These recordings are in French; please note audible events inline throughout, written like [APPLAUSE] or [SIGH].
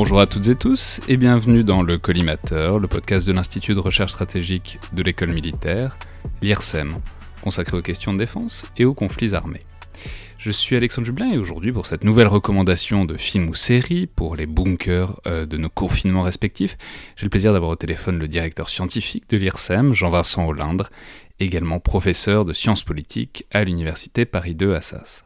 Bonjour à toutes et tous et bienvenue dans le Collimateur, le podcast de l'Institut de recherche stratégique de l'école militaire, l'IRSEM, consacré aux questions de défense et aux conflits armés. Je suis Alexandre Jublin et aujourd'hui pour cette nouvelle recommandation de film ou série pour les bunkers euh, de nos confinements respectifs, j'ai le plaisir d'avoir au téléphone le directeur scientifique de l'IRSEM, Jean-Vincent Hollindre, également professeur de sciences politiques à l'université Paris 2 Assas.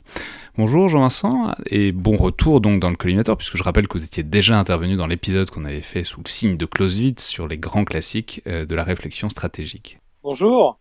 Bonjour Jean-Vincent et bon retour donc dans le collimateur puisque je rappelle que vous étiez déjà intervenu dans l'épisode qu'on avait fait sous le signe de Clausewitz sur les grands classiques euh, de la réflexion stratégique. Bonjour.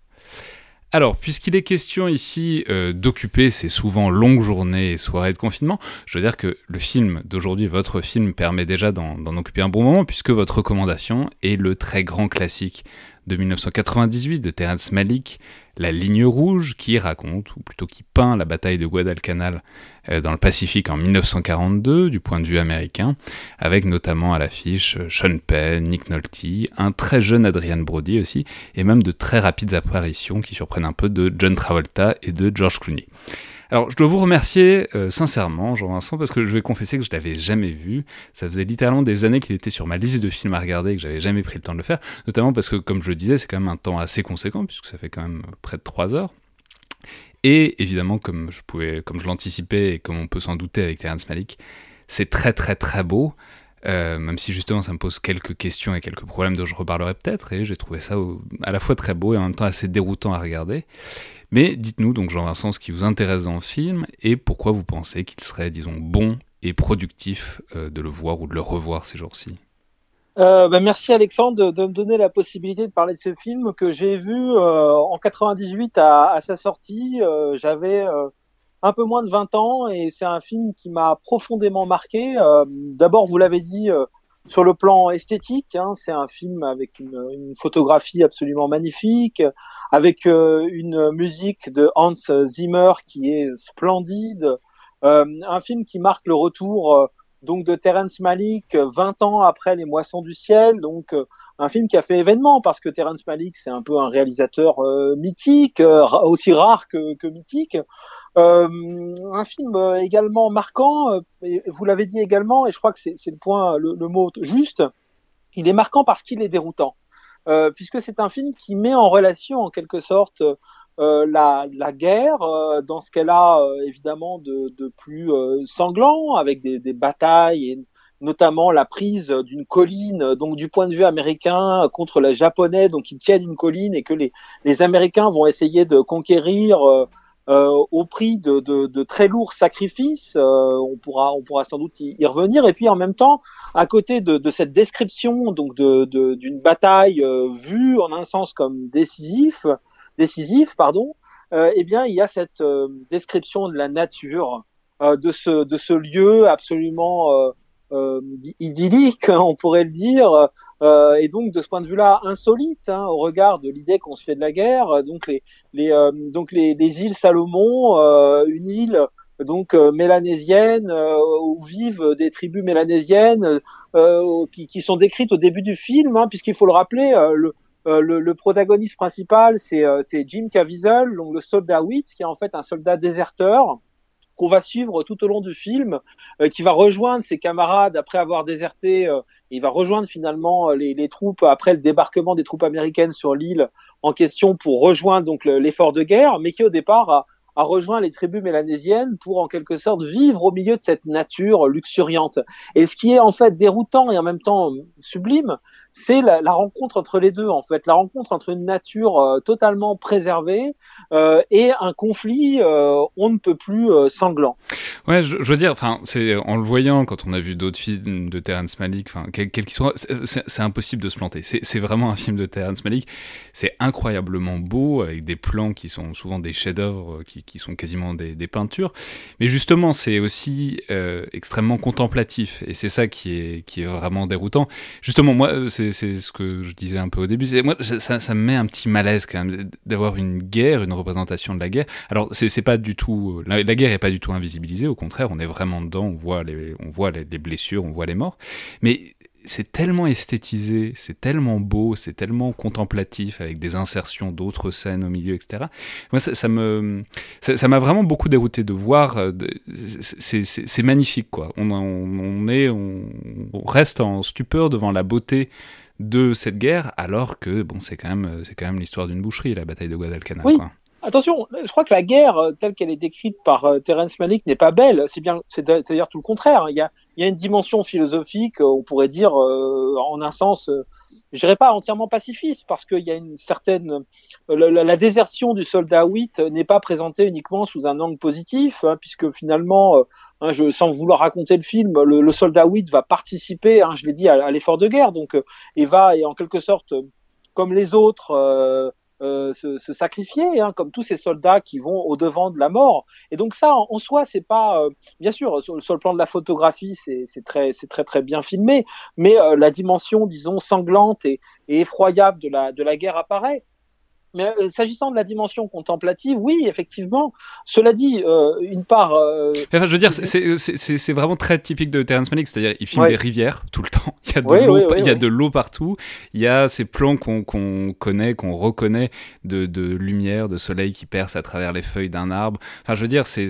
Alors, puisqu'il est question ici euh, d'occuper ces souvent longues journées et soirées de confinement, je veux dire que le film d'aujourd'hui, votre film, permet déjà d'en occuper un bon moment, puisque votre recommandation est le très grand classique de 1998 de Terence Malick, La ligne rouge, qui raconte, ou plutôt qui peint la bataille de Guadalcanal euh, dans le Pacifique en 1942, du point de vue américain, avec notamment à l'affiche euh, Sean Penn, Nick Nolte, un très jeune Adrian Brody aussi, et même de très rapides apparitions qui surprennent un peu de John Travolta et de George Clooney. Alors, je dois vous remercier euh, sincèrement, Jean-Vincent, parce que je vais confesser que je l'avais jamais vu. Ça faisait littéralement des années qu'il était sur ma liste de films à regarder et que j'avais jamais pris le temps de le faire. Notamment parce que, comme je le disais, c'est quand même un temps assez conséquent, puisque ça fait quand même près de 3 heures. Et évidemment, comme je pouvais, comme je l'anticipais et comme on peut s'en douter avec Terrence Malick, c'est très très très beau. Euh, même si justement ça me pose quelques questions et quelques problèmes dont je reparlerai peut-être, et j'ai trouvé ça à la fois très beau et en même temps assez déroutant à regarder. Mais dites-nous donc Jean-Vincent ce qui vous intéresse dans le film et pourquoi vous pensez qu'il serait, disons, bon et productif euh, de le voir ou de le revoir ces jours-ci? Euh, bah, merci Alexandre de, me donner la possibilité de parler de ce film que j'ai vu euh, en 98 à, sa sortie. J'avais un peu moins de 20 ans et c'est un film qui m'a profondément marqué. D'abord, vous l'avez dit, sur le plan esthétique, hein, c'est un film avec une, photographie absolument magnifique, avec euh, une musique de Hans Zimmer qui est splendide, euh, un film qui marque le retour euh, donc de Terence Malick 20 ans après Les Moissons du ciel, donc un film qui a fait événement parce que Terence Malick c'est un peu un réalisateur mythique, aussi rare que, que mythique. Euh, un film également marquant, vous l'avez dit également, et je crois que c'est le point, le, le, mot juste, il est marquant parce qu'il est déroutant. Euh, puisque c'est un film qui met en relation en quelque sorte euh, la, la, guerre euh, dans ce qu'elle a évidemment de, de plus sanglant, avec des, des, batailles et notamment la prise d'une colline, donc du point de vue américain contre les Japonais, donc ils tiennent une colline et que les, les Américains vont essayer de conquérir euh, au prix de, de, de, très lourds sacrifices. Euh, on pourra, on pourra sans doute y, y, revenir. Et puis en même temps, à côté de, de cette description donc d'une bataille euh, vue en un sens comme décisif, décisif, pardon, eh bien il y a cette description de la nature, de ce de ce lieu absolument euh, idyllique, on pourrait le dire, euh, et donc de ce point de vue-là insolite hein, au regard de l'idée qu'on se fait de la guerre. Donc les, les euh, donc les, les, îles Salomon, une île donc mélanésienne où vivent des tribus mélanésiennes qui, qui, sont décrites au début du film, hein, puisqu'il faut le rappeler, le, le, le, protagoniste principal, c'est Jim Caviezel, donc le soldat Witt, qui est en fait un soldat déserteur, qu'on va suivre tout au long du film, euh, qui va rejoindre ses camarades après avoir déserté. Euh, il va rejoindre finalement euh, les, troupes après le débarquement des troupes américaines sur l'île en question pour rejoindre donc l'effort de guerre, mais qui au départ a, a rejoint les tribus mélanésiennes pour en quelque sorte vivre au milieu de cette nature luxuriante. Et ce qui est en fait déroutant et en même temps sublime, c'est la, rencontre entre les deux en fait, la rencontre entre une nature euh, totalement préservée euh, et un conflit euh, on ne peut plus sanglant. Ouais, je, veux dire, en le voyant quand on a vu d'autres films de Terrence Malick, enfin, quel qu'il soit, c'est impossible de se planter. C'est vraiment un film de Terrence Malick. C'est incroyablement beau avec des plans qui sont souvent des chefs-d'œuvre, qui, sont quasiment des, des, peintures. Mais justement, c'est aussi extrêmement contemplatif et c'est ça qui est qui est vraiment déroutant. Justement, moi, c'est c'est ce que je disais un peu au début. Moi, ça, ça, me met un petit malaise quand même d'avoir une guerre, une représentation de la guerre. Alors, c'est pas du tout. La, la, guerre est pas du tout invisibilisée, au contraire, on est vraiment dedans, on voit les, on voit les blessures, on voit les morts. Mais c'est tellement esthétisé, c'est tellement beau, c'est tellement contemplatif avec des insertions d'autres scènes au milieu, etc. Moi, ça, ça me, ça m'a vraiment beaucoup dérouté de voir. Euh, c'est magnifique, quoi. On, on, on est, on, reste en stupeur devant la beauté de cette guerre, alors que bon, c'est quand même, c'est quand même l'histoire d'une boucherie, la bataille de Guadalcanal. Oui. Attention, je crois que la guerre euh, telle qu'elle est décrite par euh, Terence Malick n'est pas belle. C'est bien, c'est d'ailleurs tout le contraire. Il y a, il y a une dimension philosophique, euh, on pourrait dire, en un sens, je dirais pas entièrement pacifiste, parce qu'il y a une certaine, la, désertion du soldat 8 n'est pas présentée uniquement sous un angle positif, hein, puisque finalement, hein, je, sans vouloir raconter le film, le, soldat 8 va participer, hein, je l'ai dit, à, à l'effort de guerre, donc et va et en quelque sorte, comme les autres euh, se, sacrifier, hein, comme tous ces soldats qui vont au devant de la mort. Et donc ça, en, soi, c'est pas, euh, bien sûr, sur, le plan de la photographie, c'est très, c'est très très bien filmé, mais euh, la dimension, disons, sanglante et, et, effroyable de la de la guerre apparaît. Mais euh, s'agissant de la dimension contemplative, oui, effectivement. Cela dit, euh, une part. Euh, enfin, je veux dire, c'est vraiment très typique de Terrence Malick, c'est-à-dire il filme des rivières tout le temps. [LAUGHS] Il y a de l'eau, il y a de l'eau partout. Il y a ces plans qu'on connaît, qu'on reconnaît de, de, lumière, de soleil qui perce à travers les feuilles d'un arbre. Enfin, je veux dire, c'est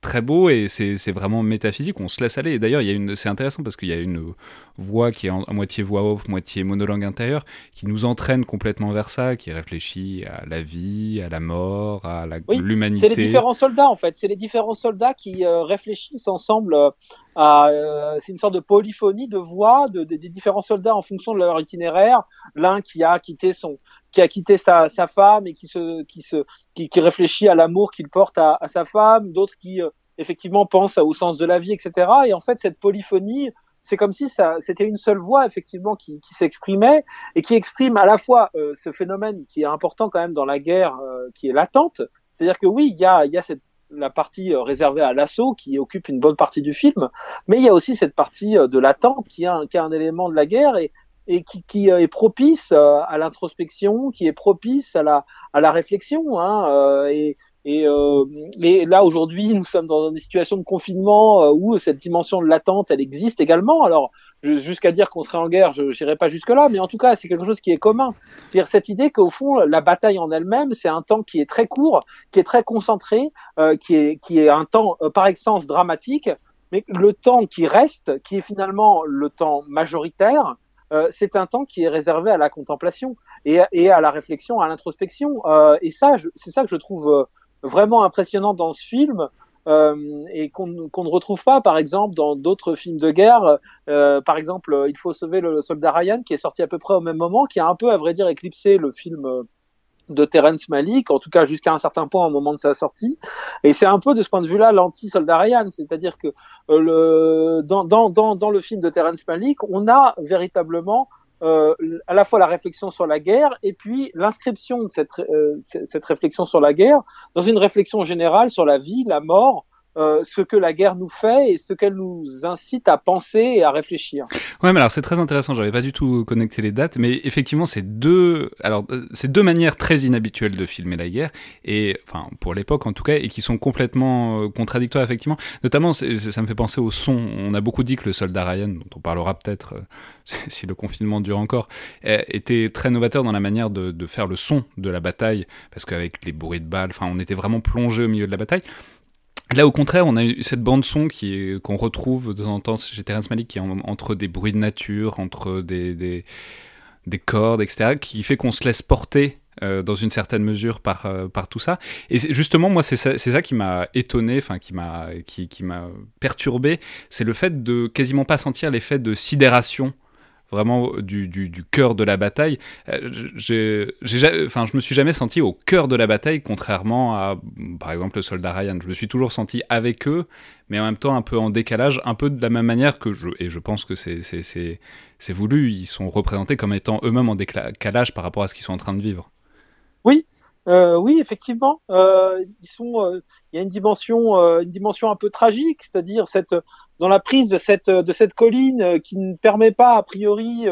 très beau et c'est vraiment métaphysique. On se laisse aller. Et d'ailleurs, il y a une, c'est intéressant parce qu'il y a une voix qui est en, à moitié voix off, moitié monologue intérieur, qui nous entraîne complètement vers ça, qui réfléchit à la vie, à la mort, à l'humanité. c'est les différents soldats en fait. C'est les différents soldats qui euh, réfléchissent ensemble euh, à. Euh, c'est une sorte de polyphonie de voix de, des différents soldats en fonction de leur itinéraire. L'un qui a quitté son qui a quitté sa, sa femme et qui se qui se qui, qui réfléchit à l'amour qu'il porte à, à, sa femme, d'autres qui effectivement pensent au sens de la vie, etc. Et en fait, cette polyphonie c'est comme si ça, c'était une seule voix effectivement qui, qui s'exprimait et qui exprime à la fois euh, ce phénomène qui est important quand même dans la guerre, euh, qui est latente. C'est-à-dire que oui, il y a, y a cette, la partie euh, réservée à l'assaut qui occupe une bonne partie du film, mais il y a aussi cette partie de l'attente qui un, qui est un élément de la guerre et, et qui, qui est propice à l'introspection, qui est propice à la, à la réflexion. Hein, et, et, euh, là aujourd'hui, nous sommes dans une situation de confinement euh, où cette dimension de l'attente, elle existe également. Alors jusqu'à dire qu'on serait en guerre, je n'irai pas jusque là, mais en tout cas, c'est quelque chose qui est commun. C'est-à-dire cette idée qu'au fond, la bataille en elle-même, c'est un temps qui est très court, qui est très concentré, euh, qui est qui est un temps euh, par excellence dramatique, mais le temps qui reste, qui est finalement le temps majoritaire, euh, c'est un temps qui est réservé à la contemplation et, et à la réflexion, à l'introspection. Euh, et ça, c'est ça que je trouve vraiment impressionnant dans ce film. Euh, et qu'on ne retrouve pas, par exemple, dans d'autres films de guerre. Euh, par exemple, Il faut sauver le soldat Ryan, qui est sorti à peu près au même moment, qui a un peu, à vrai dire, éclipsé le film de Terence Malick, en tout cas jusqu'à un certain point au moment de sa sortie. Et c'est un peu de ce point de vue-là l'anti-soldat Ryan, c'est-à-dire que euh, le, dans, dans, dans, dans le film de Terence Malick, on a véritablement euh, à la fois la réflexion sur la guerre et puis l'inscription de cette, euh, cette réflexion sur la guerre dans une réflexion générale sur la vie, la mort, euh, ce que la guerre nous fait et ce qu'elle nous incite à penser et à réfléchir. Ouais, mais alors c'est très intéressant. J'avais pas du tout connecté les dates, mais effectivement, c'est deux, alors euh, c'est deux manières très inhabituelles de filmer la guerre et, enfin, pour l'époque en tout cas, et qui sont complètement euh, contradictoires effectivement. Notamment, ça me fait penser au son. On a beaucoup dit que le soldat Ryan, dont on parlera peut-être [LAUGHS] si le confinement dure encore, était très novateur dans la manière de, faire le son de la bataille, parce qu'avec les bruits de balles, enfin, on était vraiment plongé au milieu de la bataille. Là, au contraire, on a eu cette bande son qui qu'on retrouve de temps en temps chez Terrence qui est entre des bruits de nature, entre des, des, des cordes, etc., qui fait qu'on se laisse porter euh, dans une certaine mesure par, euh, par tout ça. Et justement, moi, c'est ça, ça, qui m'a étonné, enfin, qui m'a qui, qui perturbé, c'est le fait de quasiment pas sentir l'effet de sidération vraiment du, cœur de la bataille. Euh, j'ai, enfin, je me suis jamais senti au cœur de la bataille, contrairement à, par exemple, le soldat Ryan. Je me suis toujours senti avec eux, mais en même temps un peu en décalage, un peu de la même manière que je, et je pense que c'est, c'est, c'est voulu, ils sont représentés comme étant eux-mêmes en décalage par rapport à ce qu'ils sont en train de vivre. Oui, euh, oui, effectivement, euh, ils sont. Euh, il y a une dimension, euh, une dimension un peu tragique, c'est-à-dire cette dans la prise de cette de cette colline euh, qui ne permet pas a priori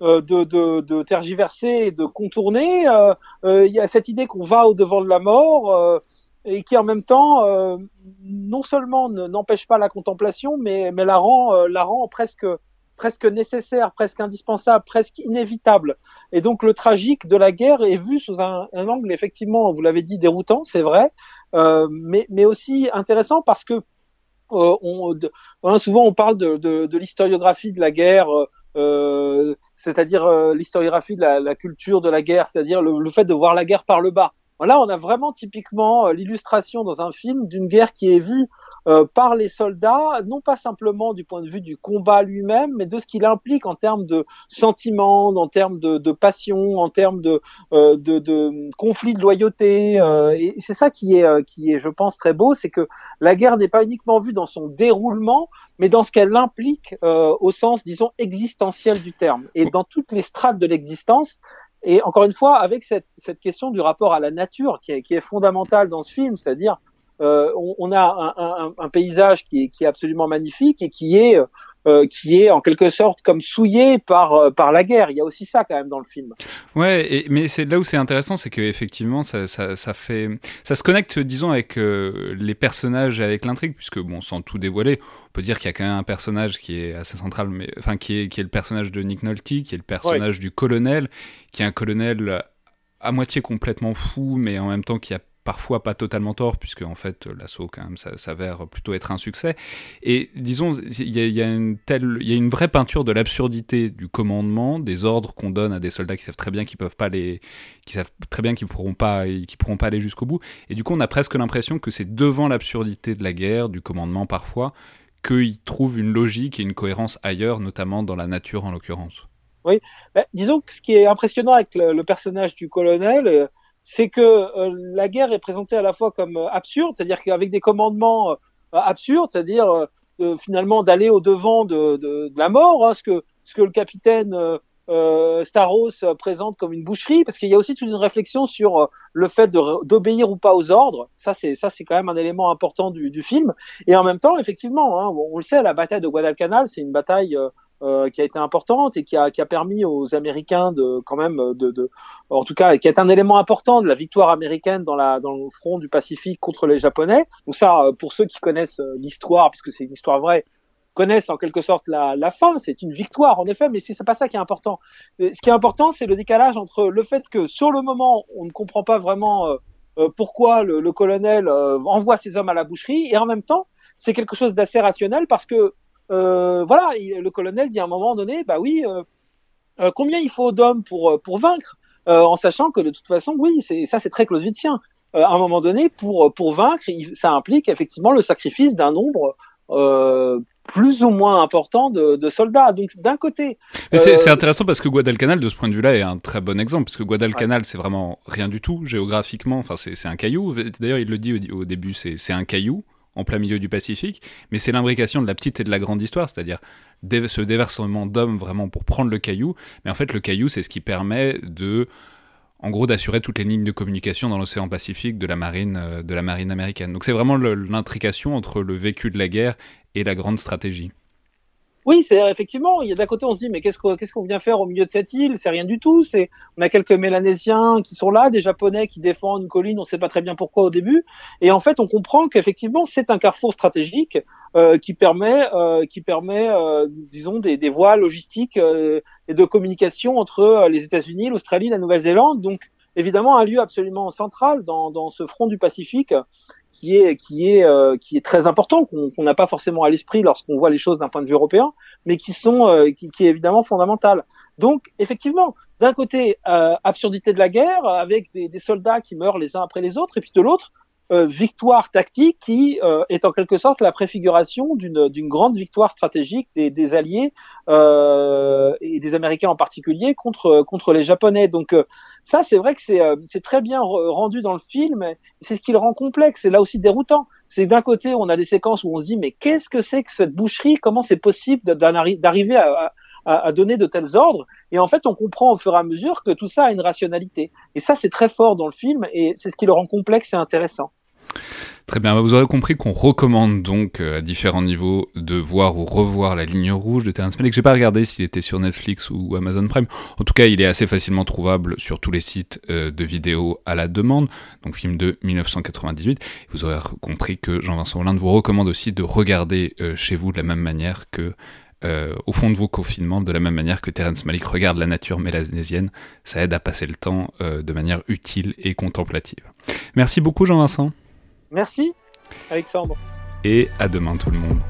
de, de, de, tergiverser et de contourner. il y a cette idée qu'on va au devant de la mort et qui en même temps non seulement n'empêche pas la contemplation, mais mais la rend la rend presque presque nécessaire, presque indispensable, presque inévitable. Et donc le tragique de la guerre est vu sous un, angle effectivement, vous l'avez dit, déroutant, c'est vrai, euh, mais, aussi intéressant parce que on, hein, souvent on parle de, l'historiographie de la guerre, c'est-à-dire l'historiographie de la, la, culture de la guerre, c'est-à-dire le, le, fait de voir la guerre par le bas. Là, on a vraiment typiquement l'illustration dans un film d'une guerre qui est vue euh, par les soldats, non pas simplement du point de vue du combat lui-même, mais de ce qu'il implique en termes de sentiments, en termes de, de passion, en termes de, euh, de, de conflit de loyauté. Euh, et c'est ça qui est, qui est, je pense, très beau, c'est que la guerre n'est pas uniquement vue dans son déroulement, mais dans ce qu'elle implique au sens, disons, existentiel du terme. Et dans toutes les strates de l'existence, et encore une fois, avec cette, cette, question du rapport à la nature qui est, qui est fondamentale dans ce film, c'est-à-dire euh, on, a un, paysage qui est, absolument magnifique et qui est, euh, qui est en quelque sorte comme souillé par, euh, par la guerre. Il y a aussi ça quand même dans le film. Ouais, mais c'est là où c'est intéressant, c'est qu'effectivement, ça, ça, fait, ça se connecte, disons, avec les personnages et avec l'intrigue, puisque, bon, sans tout dévoiler, on peut dire qu'il y a quand même un personnage qui est assez central, mais, enfin, qui est, qui est le personnage de Nick Nolte, qui est le personnage du colonel, qui est un colonel à moitié complètement fou, mais en même temps qui a parfois pas totalement tort, puisque en fait l'assaut quand même s'avère plutôt être un succès. Et disons, il y a, une y a une vraie peinture de l'absurdité du commandement, des ordres qu'on donne à des soldats qui savent très bien qu'ils peuvent pas qui savent très bien qu'ils pourront pas, qui pourront pas aller jusqu'au bout. Et du coup, on a presque l'impression que c'est devant l'absurdité de la guerre, du commandement parfois, qu'ils trouvent une logique et une cohérence ailleurs, notamment dans la nature en l'occurrence. Oui, bah, disons que ce qui est impressionnant avec le personnage du colonel euh, c'est que euh, la guerre est présentée à la fois comme euh, absurde, c'est-à-dire qu'avec des commandements euh, absurdes, c'est-à-dire finalement d'aller au devant de, de, de la mort, hein, ce que ce que le capitaine euh, Staros présente comme une boucherie, parce qu'il y a aussi toute une réflexion sur le fait d'obéir ou pas aux ordres. Ça, c'est ça, c'est quand même un élément important du, du, film. Et en même temps, effectivement, hein, on, le sait, la bataille de Guadalcanal, c'est une bataille euh, qui a été importante et qui a, qui a, permis aux Américains de quand même de, de, en tout cas qui est un élément important de la victoire américaine dans la dans le front du Pacifique contre les Japonais. Donc ça, euh, pour ceux qui connaissent euh, l'histoire, puisque c'est une histoire vraie, connaissent en quelque sorte la, la fin. C'est une victoire en effet, mais c'est pas ça qui est important. Ce qui est important, c'est le décalage entre le fait que sur le moment, on ne comprend pas vraiment pourquoi le, le colonel envoie ses hommes à la boucherie, et en même temps, c'est quelque chose d'assez rationnel parce que euh, voilà, le colonel dit à un moment donné, bah oui, euh, euh, combien il faut d'hommes pour pour vaincre, en sachant que de toute façon, oui, c'est ça, c'est très clausewitzien. à un moment donné, pour pour vaincre, ça implique effectivement le sacrifice d'un nombre plus ou moins important de, soldats. Donc d'un côté. C'est intéressant parce que Guadalcanal, de ce point de vue-là, est un très bon exemple, parce que Guadalcanal, c'est vraiment rien du tout géographiquement. Enfin, c'est un caillou. D'ailleurs, il le dit au, au début, c'est un caillou en plein milieu du Pacifique, mais c'est l'imbrication de la petite et de la grande histoire, c'est-à-dire ce déversement d'hommes vraiment pour prendre le caillou, mais en fait le caillou c'est ce qui permet de en gros d'assurer toutes les lignes de communication dans l'océan Pacifique de la marine euh, de la marine américaine. Donc c'est vraiment l'intrication entre le vécu de la guerre et la grande stratégie. Oui, c'est effectivement. Il y a d'un côté, on se dit, mais qu'est-ce qu'on qu'est-ce vient faire au milieu de cette île? C'est rien du tout. C'est on a quelques Mélanésiens qui sont là, des Japonais qui défendent une colline. On ne sait pas très bien pourquoi au début. Et en fait, on comprend qu'effectivement, c'est un carrefour stratégique euh, qui permet, euh, qui permet, euh, disons, des, des, voies logistiques euh, et de communication entre euh, les États-Unis, l'Australie, la Nouvelle-Zélande. Donc, évidemment, un lieu absolument central dans, dans ce front du Pacifique qui est qui est euh, qui est très important qu'on n'a pas forcément à l'esprit lorsqu'on voit les choses d'un point de vue européen, mais qui sont euh, qui, est évidemment fondamental. Donc effectivement, d'un côté euh, absurdité de la guerre avec des, des, soldats qui meurent les uns après les autres, et puis de l'autre euh, victoire tactique qui euh, est en quelque sorte la préfiguration d'une grande victoire stratégique des, Alliés euh, et des Américains en particulier contre, les Japonais. Donc ça, c'est vrai que c'est très bien rendu dans le film. C'est ce qui le rend complexe. C'est là aussi déroutant. C'est d'un côté, on a des séquences où on se dit mais qu'est-ce que c'est que cette boucherie? Comment c'est possible d'arriver à, à, donner de tels ordres. Et en fait, on comprend au fur et à mesure que tout ça a une rationalité. Et ça, c'est très fort dans le film et c'est ce qui le rend complexe et intéressant. Très bien, vous aurez compris qu'on recommande donc euh, à différents niveaux de voir ou revoir la ligne rouge de Terrence Malick. J'ai pas regardé s'il était sur Netflix ou Amazon Prime. En tout cas, il est assez facilement trouvable sur tous les sites euh, de vidéos à la demande. Donc film de 1998. Vous aurez compris que Jean-Vincent Hollande vous recommande aussi de regarder euh, chez vous de la même manière que au fond de vos confinements, de la même manière que Terence Malick regarde la nature mélanésienne. Ça aide à passer le temps de manière utile et contemplative. Merci beaucoup Jean-Vincent. Merci, Alexandre. et à demain tout le monde.